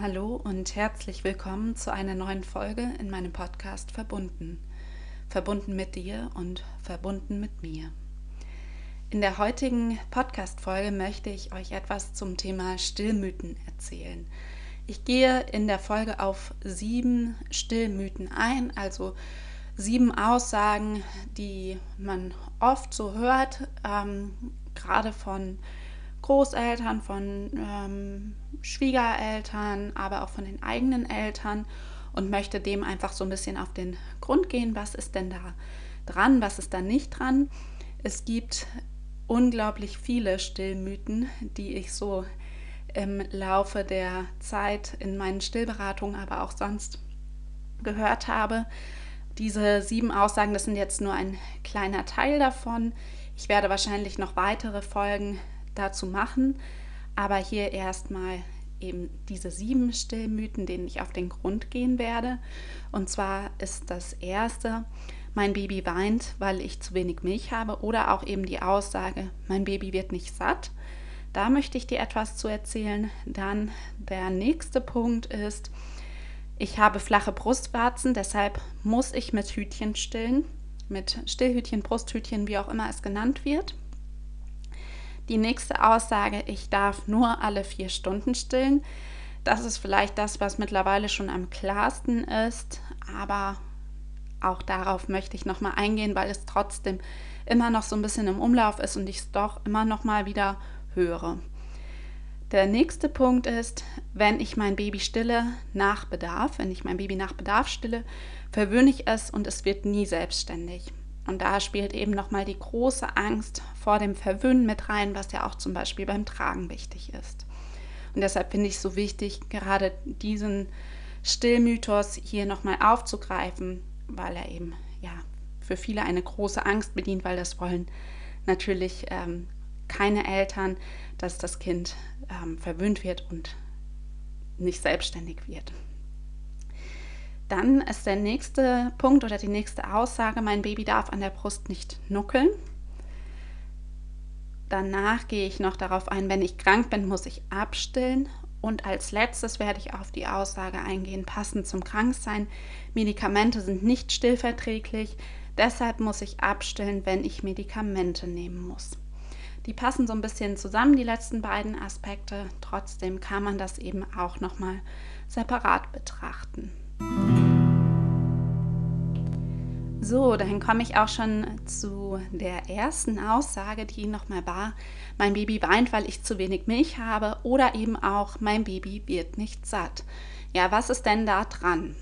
Hallo und herzlich willkommen zu einer neuen Folge in meinem Podcast Verbunden. Verbunden mit dir und verbunden mit mir. In der heutigen Podcast-Folge möchte ich euch etwas zum Thema Stillmythen erzählen. Ich gehe in der Folge auf sieben Stillmythen ein, also sieben Aussagen, die man oft so hört, ähm, gerade von Großeltern, von ähm, Schwiegereltern, aber auch von den eigenen Eltern und möchte dem einfach so ein bisschen auf den Grund gehen, was ist denn da dran, was ist da nicht dran. Es gibt unglaublich viele Stillmythen, die ich so im Laufe der Zeit in meinen Stillberatungen, aber auch sonst gehört habe. Diese sieben Aussagen, das sind jetzt nur ein kleiner Teil davon. Ich werde wahrscheinlich noch weitere Folgen dazu machen. Aber hier erstmal eben diese sieben Stillmythen, denen ich auf den Grund gehen werde. Und zwar ist das erste, mein Baby weint, weil ich zu wenig Milch habe. Oder auch eben die Aussage, mein Baby wird nicht satt. Da möchte ich dir etwas zu erzählen. Dann der nächste Punkt ist, ich habe flache Brustwarzen, deshalb muss ich mit Hütchen stillen. Mit Stillhütchen, Brusthütchen, wie auch immer es genannt wird. Die nächste Aussage, ich darf nur alle vier Stunden stillen. Das ist vielleicht das, was mittlerweile schon am klarsten ist, aber auch darauf möchte ich nochmal eingehen, weil es trotzdem immer noch so ein bisschen im Umlauf ist und ich es doch immer noch mal wieder höre. Der nächste Punkt ist, wenn ich mein Baby stille nach Bedarf, wenn ich mein Baby nach Bedarf stille, verwöhne ich es und es wird nie selbstständig. Und da spielt eben nochmal die große Angst vor dem Verwöhnen mit rein, was ja auch zum Beispiel beim Tragen wichtig ist. Und deshalb finde ich es so wichtig, gerade diesen Stillmythos hier nochmal aufzugreifen, weil er eben ja für viele eine große Angst bedient, weil das wollen natürlich ähm, keine Eltern, dass das Kind ähm, verwöhnt wird und nicht selbstständig wird. Dann ist der nächste Punkt oder die nächste Aussage, mein Baby darf an der Brust nicht nuckeln. Danach gehe ich noch darauf ein, wenn ich krank bin, muss ich abstillen. Und als letztes werde ich auf die Aussage eingehen, passend zum Kranksein. Medikamente sind nicht stillverträglich, deshalb muss ich abstillen, wenn ich Medikamente nehmen muss. Die passen so ein bisschen zusammen, die letzten beiden Aspekte. Trotzdem kann man das eben auch nochmal separat betrachten. So, dann komme ich auch schon zu der ersten Aussage, die nochmal war, mein Baby weint, weil ich zu wenig Milch habe oder eben auch mein Baby wird nicht satt. Ja, was ist denn da dran?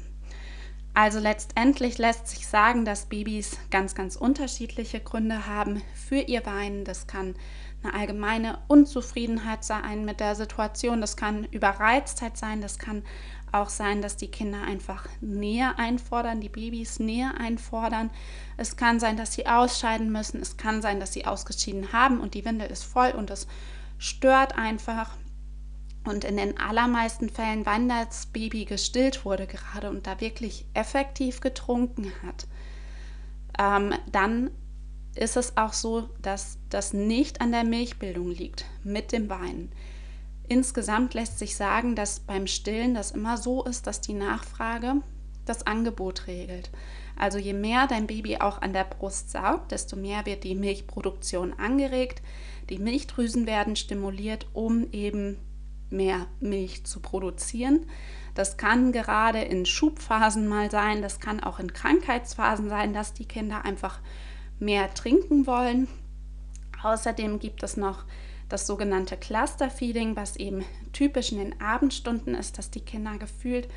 Also letztendlich lässt sich sagen, dass Babys ganz, ganz unterschiedliche Gründe haben für ihr Weinen. Das kann eine allgemeine Unzufriedenheit sein mit der Situation, das kann Überreiztheit sein, das kann auch sein, dass die Kinder einfach Nähe einfordern, die Babys Nähe einfordern. Es kann sein, dass sie ausscheiden müssen. Es kann sein, dass sie ausgeschieden haben und die Windel ist voll und es stört einfach. Und in den allermeisten Fällen, wenn das Baby gestillt wurde gerade und da wirklich effektiv getrunken hat, ähm, dann ist es auch so, dass das nicht an der Milchbildung liegt mit dem Weinen. Insgesamt lässt sich sagen, dass beim Stillen das immer so ist, dass die Nachfrage das Angebot regelt. Also je mehr dein Baby auch an der Brust saugt, desto mehr wird die Milchproduktion angeregt. Die Milchdrüsen werden stimuliert, um eben mehr Milch zu produzieren. Das kann gerade in Schubphasen mal sein, das kann auch in Krankheitsphasen sein, dass die Kinder einfach mehr trinken wollen. Außerdem gibt es noch das sogenannte Cluster-Feeding, was eben typisch in den Abendstunden ist, dass die Kinder gefühlt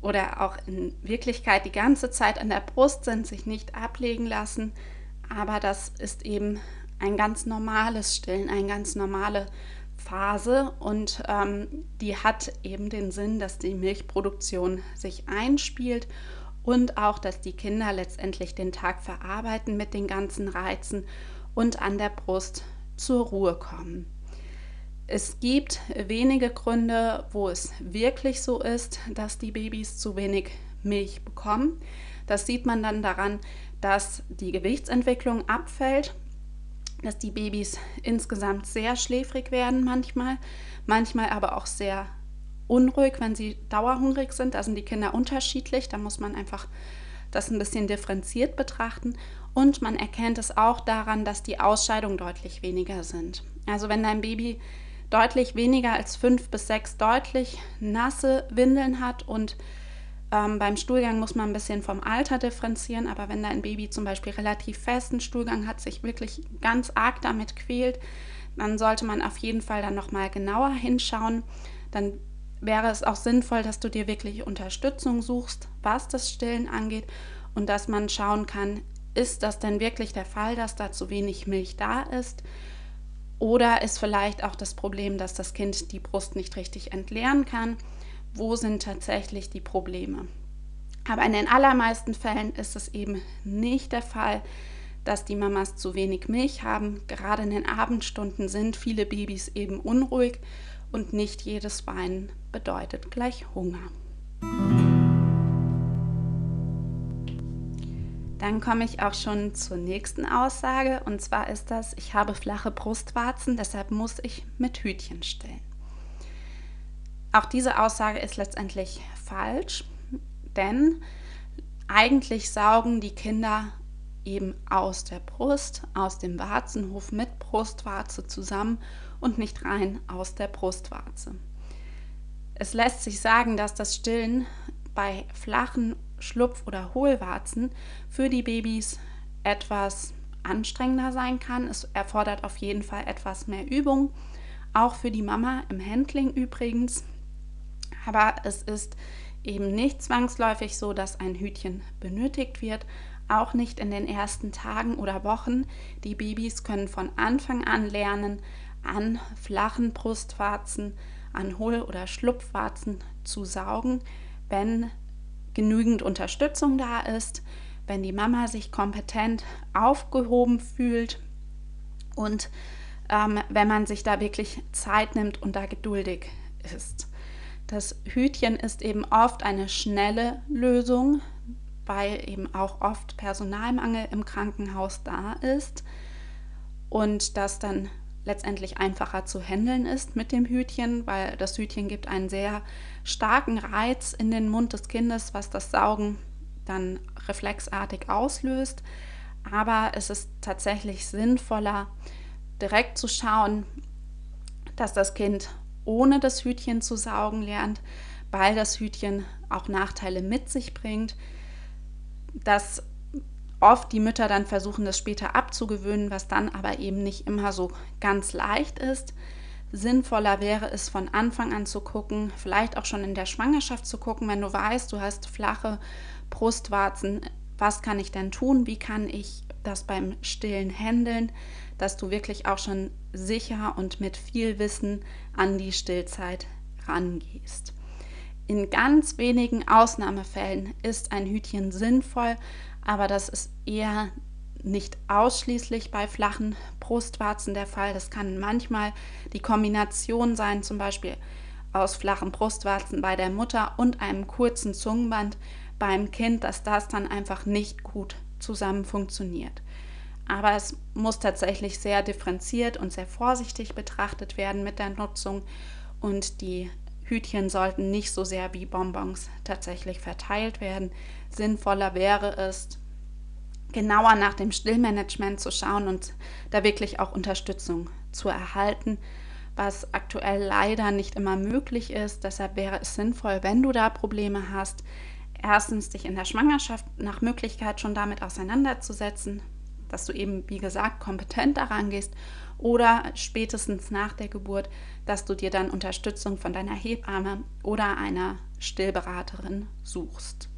oder auch in Wirklichkeit die ganze Zeit an der Brust sind, sich nicht ablegen lassen. Aber das ist eben ein ganz normales Stillen, eine ganz normale Phase und ähm, die hat eben den Sinn, dass die Milchproduktion sich einspielt und auch, dass die Kinder letztendlich den Tag verarbeiten mit den ganzen Reizen und an der Brust zur Ruhe kommen. Es gibt wenige Gründe, wo es wirklich so ist, dass die Babys zu wenig Milch bekommen. Das sieht man dann daran, dass die Gewichtsentwicklung abfällt, dass die Babys insgesamt sehr schläfrig werden manchmal, manchmal aber auch sehr unruhig, wenn sie dauerhungrig sind. Da sind die Kinder unterschiedlich. Da muss man einfach das ein bisschen differenziert betrachten. Und man erkennt es auch daran, dass die Ausscheidungen deutlich weniger sind. Also wenn dein Baby deutlich weniger als fünf bis sechs deutlich nasse Windeln hat und ähm, beim Stuhlgang muss man ein bisschen vom Alter differenzieren, aber wenn dein Baby zum Beispiel relativ festen Stuhlgang hat, sich wirklich ganz arg damit quält, dann sollte man auf jeden Fall dann nochmal genauer hinschauen. Dann wäre es auch sinnvoll, dass du dir wirklich Unterstützung suchst, was das Stillen angeht und dass man schauen kann, ist das denn wirklich der Fall, dass da zu wenig Milch da ist? Oder ist vielleicht auch das Problem, dass das Kind die Brust nicht richtig entleeren kann? Wo sind tatsächlich die Probleme? Aber in den allermeisten Fällen ist es eben nicht der Fall, dass die Mamas zu wenig Milch haben. Gerade in den Abendstunden sind viele Babys eben unruhig und nicht jedes Weinen bedeutet gleich Hunger. Dann komme ich auch schon zur nächsten Aussage und zwar ist das, ich habe flache Brustwarzen, deshalb muss ich mit Hütchen stillen. Auch diese Aussage ist letztendlich falsch, denn eigentlich saugen die Kinder eben aus der Brust, aus dem Warzenhof mit Brustwarze zusammen und nicht rein aus der Brustwarze. Es lässt sich sagen, dass das Stillen bei flachen Schlupf- oder Hohlwarzen für die Babys etwas anstrengender sein kann. Es erfordert auf jeden Fall etwas mehr Übung, auch für die Mama im Handling übrigens. Aber es ist eben nicht zwangsläufig so, dass ein Hütchen benötigt wird, auch nicht in den ersten Tagen oder Wochen. Die Babys können von Anfang an lernen, an flachen Brustwarzen, an Hohl- oder Schlupfwarzen zu saugen, wenn genügend Unterstützung da ist, wenn die Mama sich kompetent aufgehoben fühlt und ähm, wenn man sich da wirklich Zeit nimmt und da geduldig ist. Das Hütchen ist eben oft eine schnelle Lösung, weil eben auch oft Personalmangel im Krankenhaus da ist und das dann letztendlich einfacher zu handeln ist mit dem Hütchen, weil das Hütchen gibt einen sehr starken Reiz in den Mund des Kindes, was das Saugen dann reflexartig auslöst. Aber es ist tatsächlich sinnvoller, direkt zu schauen, dass das Kind ohne das Hütchen zu saugen lernt, weil das Hütchen auch Nachteile mit sich bringt, dass oft die Mütter dann versuchen, das später abzugewöhnen, was dann aber eben nicht immer so ganz leicht ist. Sinnvoller wäre es von Anfang an zu gucken, vielleicht auch schon in der Schwangerschaft zu gucken, wenn du weißt, du hast flache Brustwarzen, was kann ich denn tun, wie kann ich das beim Stillen handeln, dass du wirklich auch schon sicher und mit viel Wissen an die Stillzeit rangehst. In ganz wenigen Ausnahmefällen ist ein Hütchen sinnvoll, aber das ist eher nicht ausschließlich bei flachen Brustwarzen der Fall. Das kann manchmal die Kombination sein, zum Beispiel aus flachen Brustwarzen bei der Mutter und einem kurzen Zungenband beim Kind, dass das dann einfach nicht gut zusammen funktioniert. Aber es muss tatsächlich sehr differenziert und sehr vorsichtig betrachtet werden mit der Nutzung und die Hütchen sollten nicht so sehr wie Bonbons tatsächlich verteilt werden. Sinnvoller wäre es, genauer nach dem Stillmanagement zu schauen und da wirklich auch Unterstützung zu erhalten, was aktuell leider nicht immer möglich ist. Deshalb wäre es sinnvoll, wenn du da Probleme hast, erstens dich in der Schwangerschaft nach Möglichkeit schon damit auseinanderzusetzen, dass du eben, wie gesagt, kompetent daran gehst oder spätestens nach der Geburt, dass du dir dann Unterstützung von deiner Hebamme oder einer Stillberaterin suchst.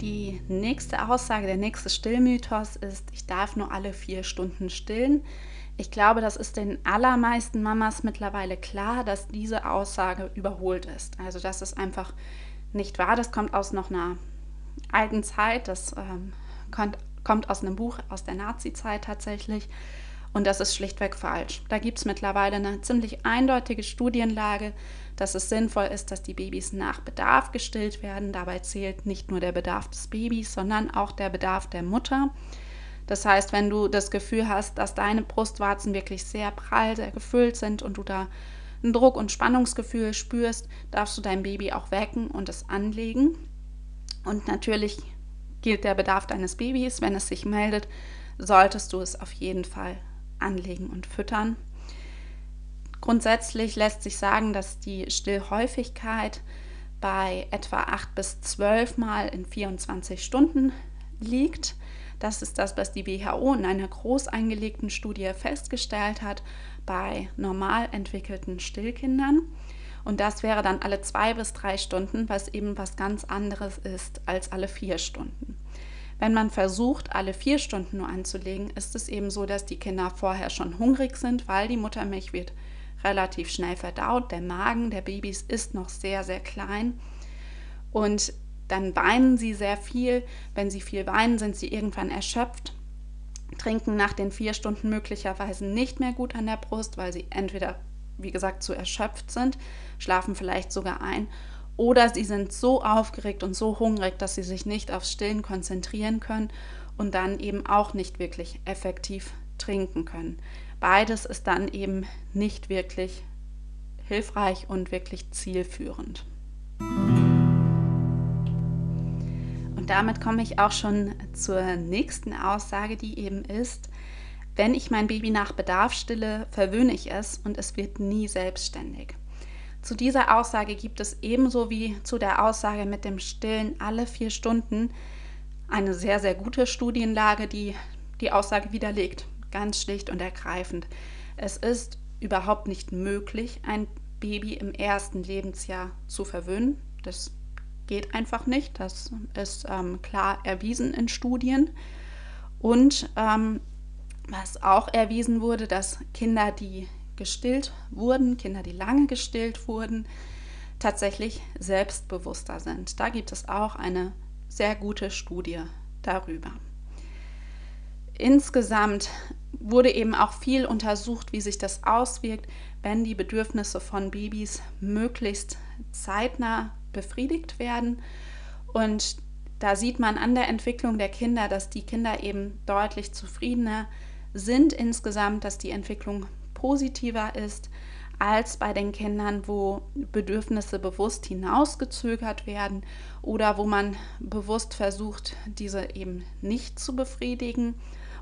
Die nächste Aussage, der nächste Stillmythos ist, ich darf nur alle vier Stunden stillen. Ich glaube, das ist den allermeisten Mamas mittlerweile klar, dass diese Aussage überholt ist. Also das ist einfach nicht wahr. Das kommt aus noch einer alten Zeit. Das ähm, kommt, kommt aus einem Buch aus der Nazi-Zeit tatsächlich. Und das ist schlichtweg falsch. Da gibt es mittlerweile eine ziemlich eindeutige Studienlage, dass es sinnvoll ist, dass die Babys nach Bedarf gestillt werden. Dabei zählt nicht nur der Bedarf des Babys, sondern auch der Bedarf der Mutter. Das heißt, wenn du das Gefühl hast, dass deine Brustwarzen wirklich sehr prall, sehr gefüllt sind und du da ein Druck- und Spannungsgefühl spürst, darfst du dein Baby auch wecken und es anlegen. Und natürlich gilt der Bedarf deines Babys. Wenn es sich meldet, solltest du es auf jeden Fall anlegen und füttern. Grundsätzlich lässt sich sagen, dass die Stillhäufigkeit bei etwa 8 bis 12 Mal in 24 Stunden liegt. Das ist das, was die WHO in einer groß eingelegten Studie festgestellt hat bei normal entwickelten Stillkindern. Und das wäre dann alle zwei bis drei Stunden, was eben was ganz anderes ist als alle vier Stunden. Wenn man versucht, alle vier Stunden nur anzulegen, ist es eben so, dass die Kinder vorher schon hungrig sind, weil die Muttermilch wird relativ schnell verdaut. Der Magen der Babys ist noch sehr, sehr klein. Und dann weinen sie sehr viel. Wenn sie viel weinen, sind sie irgendwann erschöpft, trinken nach den vier Stunden möglicherweise nicht mehr gut an der Brust, weil sie entweder, wie gesagt, zu erschöpft sind, schlafen vielleicht sogar ein, oder sie sind so aufgeregt und so hungrig, dass sie sich nicht aufs Stillen konzentrieren können und dann eben auch nicht wirklich effektiv trinken können. Beides ist dann eben nicht wirklich hilfreich und wirklich zielführend. Und damit komme ich auch schon zur nächsten Aussage, die eben ist, wenn ich mein Baby nach Bedarf stille, verwöhne ich es und es wird nie selbstständig. Zu dieser Aussage gibt es ebenso wie zu der Aussage mit dem Stillen alle vier Stunden eine sehr, sehr gute Studienlage, die die Aussage widerlegt. Ganz schlicht und ergreifend. Es ist überhaupt nicht möglich, ein Baby im ersten Lebensjahr zu verwöhnen. Das geht einfach nicht. Das ist ähm, klar erwiesen in Studien. Und ähm, was auch erwiesen wurde, dass Kinder, die gestillt wurden, Kinder, die lange gestillt wurden, tatsächlich selbstbewusster sind. Da gibt es auch eine sehr gute Studie darüber. Insgesamt wurde eben auch viel untersucht, wie sich das auswirkt, wenn die Bedürfnisse von Babys möglichst zeitnah befriedigt werden. Und da sieht man an der Entwicklung der Kinder, dass die Kinder eben deutlich zufriedener sind insgesamt, dass die Entwicklung positiver ist als bei den Kindern, wo Bedürfnisse bewusst hinausgezögert werden oder wo man bewusst versucht, diese eben nicht zu befriedigen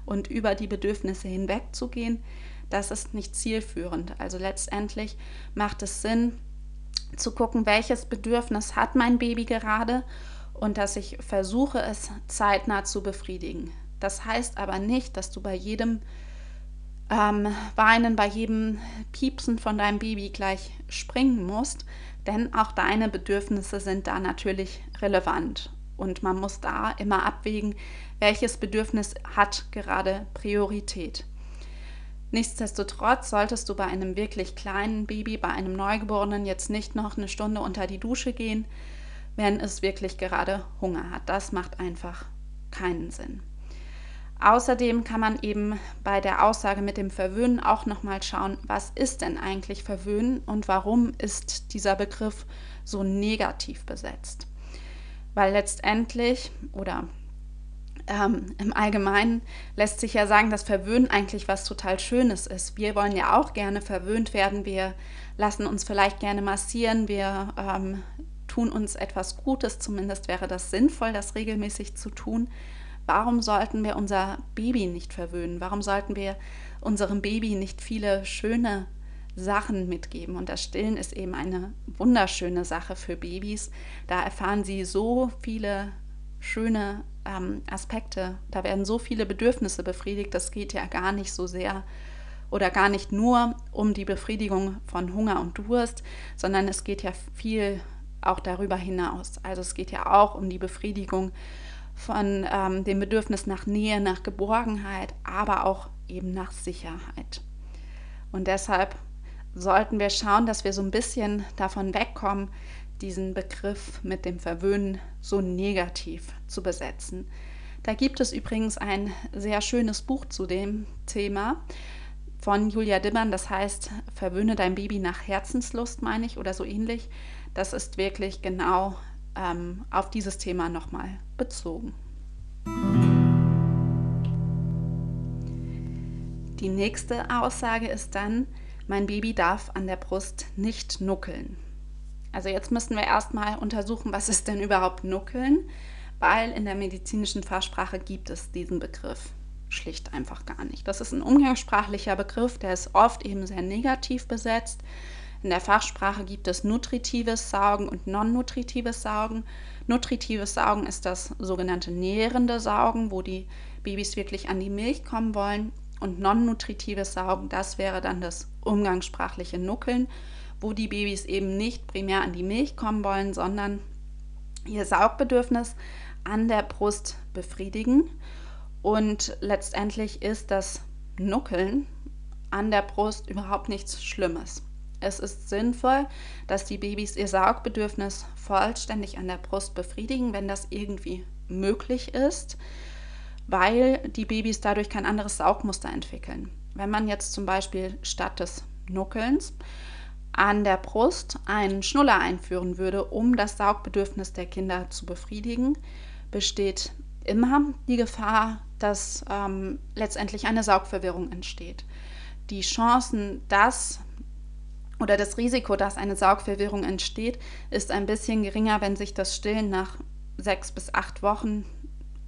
und über die Bedürfnisse hinwegzugehen. Das ist nicht zielführend. Also letztendlich macht es Sinn, zu gucken, welches Bedürfnis hat mein Baby gerade und dass ich versuche, es zeitnah zu befriedigen. Das heißt aber nicht, dass du bei jedem ähm, Weinen, bei jedem Piepsen von deinem Baby gleich springen musst, denn auch deine Bedürfnisse sind da natürlich relevant. Und man muss da immer abwägen, welches Bedürfnis hat gerade Priorität. Nichtsdestotrotz solltest du bei einem wirklich kleinen Baby, bei einem Neugeborenen jetzt nicht noch eine Stunde unter die Dusche gehen, wenn es wirklich gerade Hunger hat. Das macht einfach keinen Sinn. Außerdem kann man eben bei der Aussage mit dem Verwöhnen auch nochmal schauen, was ist denn eigentlich Verwöhnen und warum ist dieser Begriff so negativ besetzt. Weil letztendlich oder ähm, im Allgemeinen lässt sich ja sagen, dass Verwöhnen eigentlich was total Schönes ist. Wir wollen ja auch gerne verwöhnt werden. Wir lassen uns vielleicht gerne massieren. Wir ähm, tun uns etwas Gutes. Zumindest wäre das sinnvoll, das regelmäßig zu tun. Warum sollten wir unser Baby nicht verwöhnen? Warum sollten wir unserem Baby nicht viele schöne Sachen mitgeben. Und das Stillen ist eben eine wunderschöne Sache für Babys. Da erfahren sie so viele schöne ähm, Aspekte. Da werden so viele Bedürfnisse befriedigt. Das geht ja gar nicht so sehr oder gar nicht nur um die Befriedigung von Hunger und Durst, sondern es geht ja viel auch darüber hinaus. Also es geht ja auch um die Befriedigung von ähm, dem Bedürfnis nach Nähe, nach Geborgenheit, aber auch eben nach Sicherheit. Und deshalb sollten wir schauen, dass wir so ein bisschen davon wegkommen, diesen Begriff mit dem Verwöhnen so negativ zu besetzen. Da gibt es übrigens ein sehr schönes Buch zu dem Thema von Julia Dimmern, das heißt Verwöhne dein Baby nach Herzenslust, meine ich, oder so ähnlich. Das ist wirklich genau ähm, auf dieses Thema nochmal bezogen. Die nächste Aussage ist dann, mein Baby darf an der Brust nicht nuckeln. Also jetzt müssten wir erstmal untersuchen, was ist denn überhaupt nuckeln, weil in der medizinischen Fachsprache gibt es diesen Begriff schlicht einfach gar nicht. Das ist ein umgangssprachlicher Begriff, der ist oft eben sehr negativ besetzt. In der Fachsprache gibt es nutritives Saugen und non-nutritives Saugen. Nutritives Saugen ist das sogenannte nährende Saugen, wo die Babys wirklich an die Milch kommen wollen. Und non-nutritives Saugen, das wäre dann das umgangssprachliche Nuckeln, wo die Babys eben nicht primär an die Milch kommen wollen, sondern ihr Saugbedürfnis an der Brust befriedigen. Und letztendlich ist das Nuckeln an der Brust überhaupt nichts Schlimmes. Es ist sinnvoll, dass die Babys ihr Saugbedürfnis vollständig an der Brust befriedigen, wenn das irgendwie möglich ist, weil die Babys dadurch kein anderes Saugmuster entwickeln. Wenn man jetzt zum Beispiel statt des Nuckelns an der Brust einen Schnuller einführen würde, um das Saugbedürfnis der Kinder zu befriedigen, besteht immer die Gefahr, dass ähm, letztendlich eine Saugverwirrung entsteht. Die Chancen, dass oder das Risiko, dass eine Saugverwirrung entsteht, ist ein bisschen geringer, wenn sich das Stillen nach sechs bis acht Wochen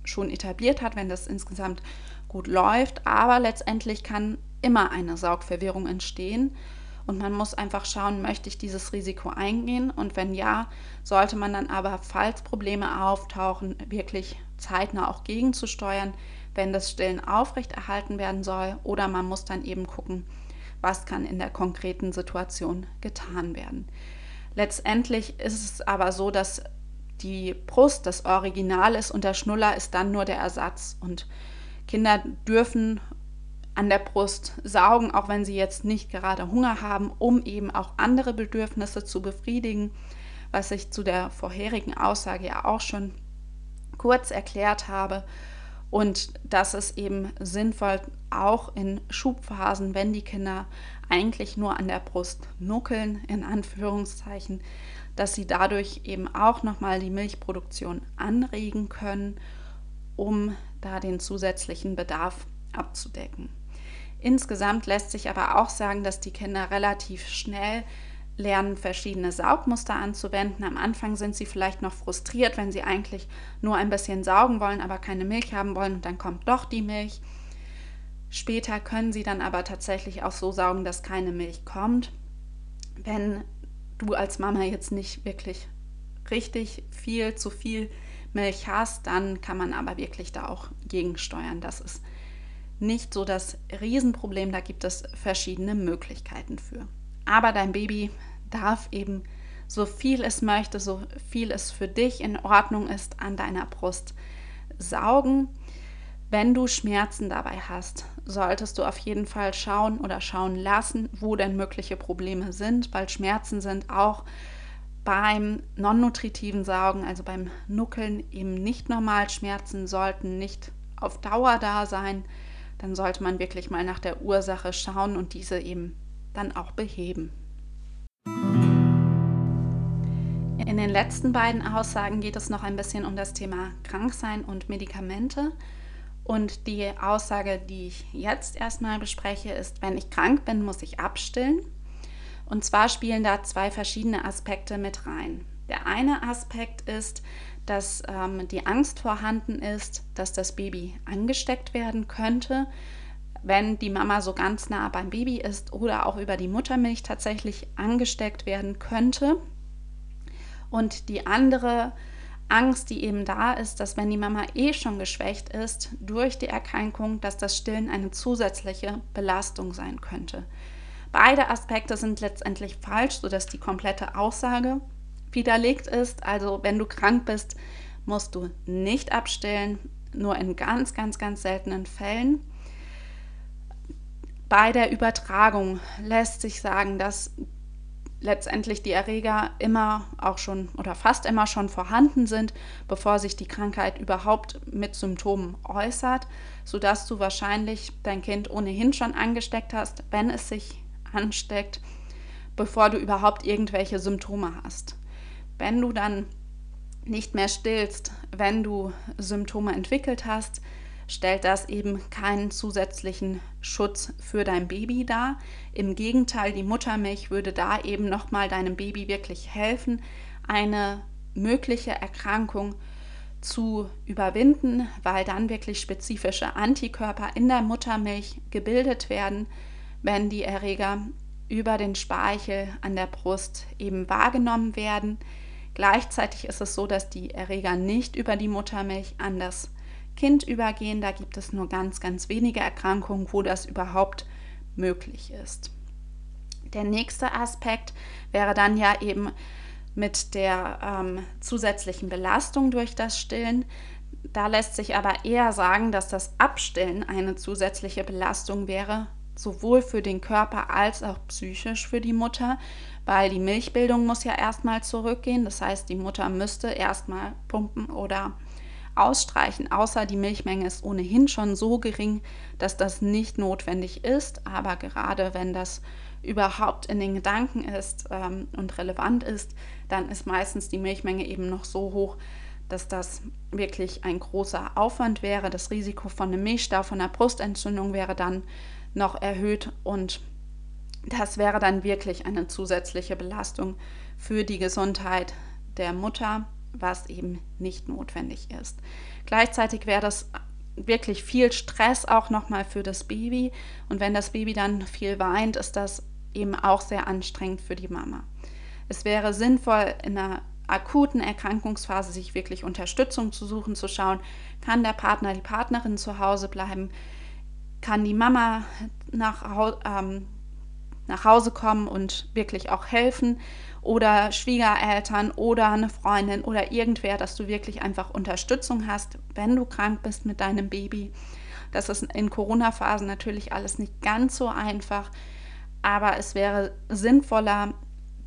schon etabliert hat, wenn das insgesamt gut läuft. Aber letztendlich kann immer eine Saugverwirrung entstehen. Und man muss einfach schauen, möchte ich dieses Risiko eingehen? Und wenn ja, sollte man dann aber, falls Probleme auftauchen, wirklich zeitnah auch gegenzusteuern, wenn das Stillen aufrechterhalten werden soll. Oder man muss dann eben gucken, was kann in der konkreten Situation getan werden. Letztendlich ist es aber so, dass die Brust das Original ist und der Schnuller ist dann nur der Ersatz. Und Kinder dürfen an der Brust saugen, auch wenn sie jetzt nicht gerade Hunger haben, um eben auch andere Bedürfnisse zu befriedigen, was ich zu der vorherigen Aussage ja auch schon kurz erklärt habe. Und das ist eben sinnvoll, auch in Schubphasen, wenn die Kinder eigentlich nur an der Brust nuckeln, in Anführungszeichen, dass sie dadurch eben auch nochmal die Milchproduktion anregen können, um da den zusätzlichen Bedarf abzudecken. Insgesamt lässt sich aber auch sagen, dass die Kinder relativ schnell lernen, verschiedene Saugmuster anzuwenden. Am Anfang sind sie vielleicht noch frustriert, wenn sie eigentlich nur ein bisschen saugen wollen, aber keine Milch haben wollen und dann kommt doch die Milch. Später können sie dann aber tatsächlich auch so saugen, dass keine Milch kommt. Wenn du als Mama jetzt nicht wirklich richtig viel zu viel Milch hast, dann kann man aber wirklich da auch gegensteuern. Das ist nicht so das Riesenproblem, da gibt es verschiedene Möglichkeiten für. Aber dein Baby darf eben so viel es möchte, so viel es für dich in Ordnung ist, an deiner Brust saugen. Wenn du Schmerzen dabei hast, solltest du auf jeden Fall schauen oder schauen lassen, wo denn mögliche Probleme sind, weil Schmerzen sind auch beim non-nutritiven Saugen, also beim Nuckeln, eben nicht normal. Schmerzen sollten nicht auf Dauer da sein. Dann sollte man wirklich mal nach der Ursache schauen und diese eben dann auch beheben. In den letzten beiden Aussagen geht es noch ein bisschen um das Thema Kranksein und Medikamente. Und die Aussage, die ich jetzt erstmal bespreche, ist, wenn ich krank bin, muss ich abstillen. Und zwar spielen da zwei verschiedene Aspekte mit rein. Der eine Aspekt ist, dass ähm, die Angst vorhanden ist, dass das Baby angesteckt werden könnte wenn die Mama so ganz nah beim Baby ist oder auch über die Muttermilch tatsächlich angesteckt werden könnte. Und die andere Angst, die eben da ist, dass wenn die Mama eh schon geschwächt ist durch die Erkrankung, dass das Stillen eine zusätzliche Belastung sein könnte. Beide Aspekte sind letztendlich falsch, sodass die komplette Aussage widerlegt ist. Also wenn du krank bist, musst du nicht abstillen, nur in ganz, ganz, ganz seltenen Fällen. Bei der Übertragung lässt sich sagen, dass letztendlich die Erreger immer auch schon oder fast immer schon vorhanden sind, bevor sich die Krankheit überhaupt mit Symptomen äußert, sodass du wahrscheinlich dein Kind ohnehin schon angesteckt hast, wenn es sich ansteckt, bevor du überhaupt irgendwelche Symptome hast. Wenn du dann nicht mehr stillst, wenn du Symptome entwickelt hast, stellt das eben keinen zusätzlichen Schutz für dein Baby dar. Im Gegenteil, die Muttermilch würde da eben nochmal deinem Baby wirklich helfen, eine mögliche Erkrankung zu überwinden, weil dann wirklich spezifische Antikörper in der Muttermilch gebildet werden, wenn die Erreger über den Speichel an der Brust eben wahrgenommen werden. Gleichzeitig ist es so, dass die Erreger nicht über die Muttermilch an das Kind übergehen. Da gibt es nur ganz, ganz wenige Erkrankungen, wo das überhaupt möglich ist. Der nächste Aspekt wäre dann ja eben mit der ähm, zusätzlichen Belastung durch das Stillen. Da lässt sich aber eher sagen, dass das Abstillen eine zusätzliche Belastung wäre, sowohl für den Körper als auch psychisch für die Mutter, weil die Milchbildung muss ja erstmal zurückgehen. Das heißt, die Mutter müsste erstmal pumpen oder ausstreichen, außer die Milchmenge ist ohnehin schon so gering, dass das nicht notwendig ist. Aber gerade wenn das überhaupt in den Gedanken ist ähm, und relevant ist, dann ist meistens die Milchmenge eben noch so hoch, dass das wirklich ein großer Aufwand wäre. Das Risiko von einem Milchstau, von einer Brustentzündung wäre dann noch erhöht und das wäre dann wirklich eine zusätzliche Belastung für die Gesundheit der Mutter, was eben nicht notwendig ist. Gleichzeitig wäre das wirklich viel Stress auch nochmal für das Baby und wenn das Baby dann viel weint, ist das eben auch sehr anstrengend für die Mama. Es wäre sinnvoll, in einer akuten Erkrankungsphase sich wirklich Unterstützung zu suchen, zu schauen, kann der Partner, die Partnerin zu Hause bleiben, kann die Mama nach, ähm, nach Hause kommen und wirklich auch helfen oder Schwiegereltern oder eine Freundin oder irgendwer, dass du wirklich einfach Unterstützung hast, wenn du krank bist mit deinem Baby. Das ist in Corona-Phasen natürlich alles nicht ganz so einfach, aber es wäre sinnvoller,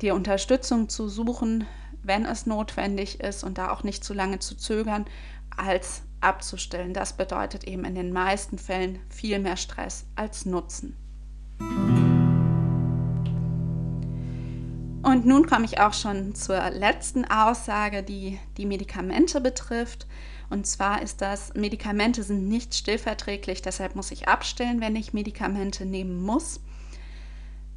dir Unterstützung zu suchen, wenn es notwendig ist und da auch nicht zu lange zu zögern, als abzustellen. Das bedeutet eben in den meisten Fällen viel mehr Stress als Nutzen. Und nun komme ich auch schon zur letzten Aussage, die die Medikamente betrifft. Und zwar ist das, Medikamente sind nicht stillverträglich, deshalb muss ich abstellen, wenn ich Medikamente nehmen muss.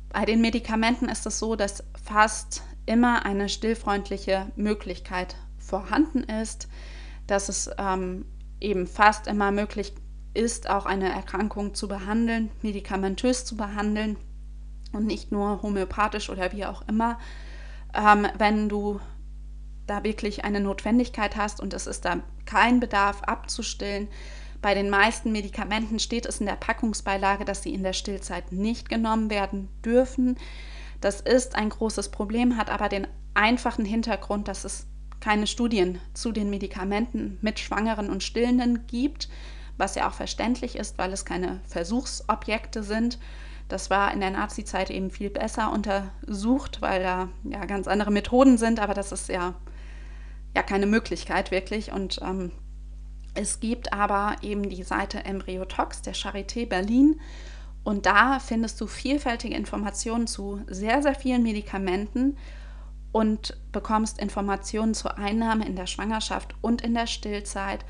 Bei den Medikamenten ist es so, dass fast immer eine stillfreundliche Möglichkeit vorhanden ist, dass es ähm, eben fast immer möglich ist, auch eine Erkrankung zu behandeln, medikamentös zu behandeln und nicht nur homöopathisch oder wie auch immer. Ähm, wenn du da wirklich eine Notwendigkeit hast und es ist da kein Bedarf abzustillen, bei den meisten Medikamenten steht es in der Packungsbeilage, dass sie in der Stillzeit nicht genommen werden dürfen. Das ist ein großes Problem, hat aber den einfachen Hintergrund, dass es keine Studien zu den Medikamenten mit Schwangeren und Stillenden gibt, was ja auch verständlich ist, weil es keine Versuchsobjekte sind. Das war in der Nazi-Zeit eben viel besser untersucht, weil da ja ganz andere Methoden sind, aber das ist ja, ja keine Möglichkeit wirklich. Und ähm, es gibt aber eben die Seite Embryotox der Charité Berlin und da findest du vielfältige Informationen zu sehr, sehr vielen Medikamenten und bekommst Informationen zur Einnahme in der Schwangerschaft und in der Stillzeit.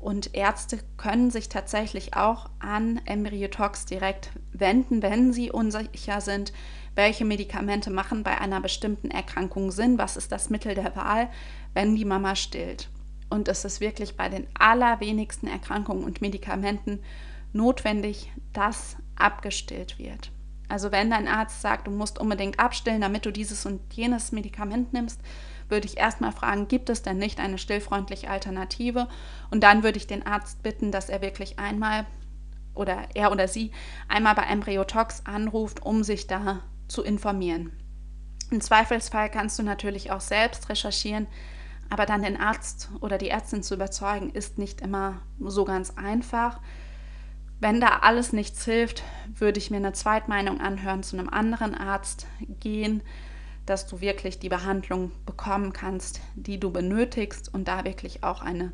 Und Ärzte können sich tatsächlich auch an Embryotox direkt wenden, wenn sie unsicher sind, welche Medikamente machen bei einer bestimmten Erkrankung Sinn, was ist das Mittel der Wahl, wenn die Mama stillt. Und es ist wirklich bei den allerwenigsten Erkrankungen und Medikamenten notwendig, dass abgestillt wird. Also wenn dein Arzt sagt, du musst unbedingt abstillen, damit du dieses und jenes Medikament nimmst, würde ich erstmal fragen, gibt es denn nicht eine stillfreundliche Alternative? Und dann würde ich den Arzt bitten, dass er wirklich einmal oder er oder sie einmal bei Embryotox anruft, um sich da zu informieren. Im Zweifelsfall kannst du natürlich auch selbst recherchieren, aber dann den Arzt oder die Ärztin zu überzeugen, ist nicht immer so ganz einfach. Wenn da alles nichts hilft, würde ich mir eine Zweitmeinung anhören, zu einem anderen Arzt gehen, dass du wirklich die Behandlung bekommen kannst, die du benötigst und da wirklich auch eine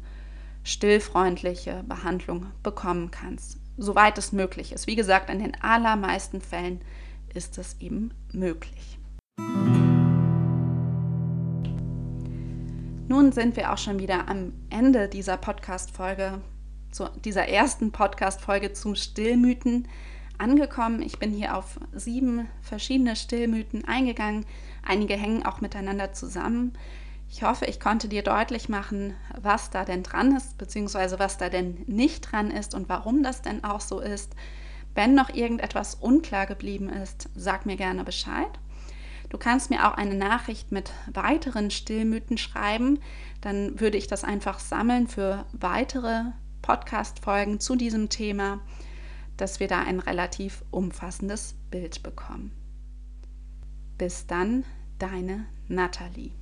stillfreundliche Behandlung bekommen kannst, soweit es möglich ist. Wie gesagt, in den allermeisten Fällen ist es eben möglich. Nun sind wir auch schon wieder am Ende dieser Podcast-Folge dieser ersten Podcast-Folge zu Stillmythen angekommen. Ich bin hier auf sieben verschiedene Stillmythen eingegangen. Einige hängen auch miteinander zusammen. Ich hoffe, ich konnte dir deutlich machen, was da denn dran ist, beziehungsweise was da denn nicht dran ist und warum das denn auch so ist. Wenn noch irgendetwas unklar geblieben ist, sag mir gerne Bescheid. Du kannst mir auch eine Nachricht mit weiteren Stillmythen schreiben. Dann würde ich das einfach sammeln für weitere Podcast-Folgen zu diesem Thema, dass wir da ein relativ umfassendes Bild bekommen. Bis dann, deine Nathalie.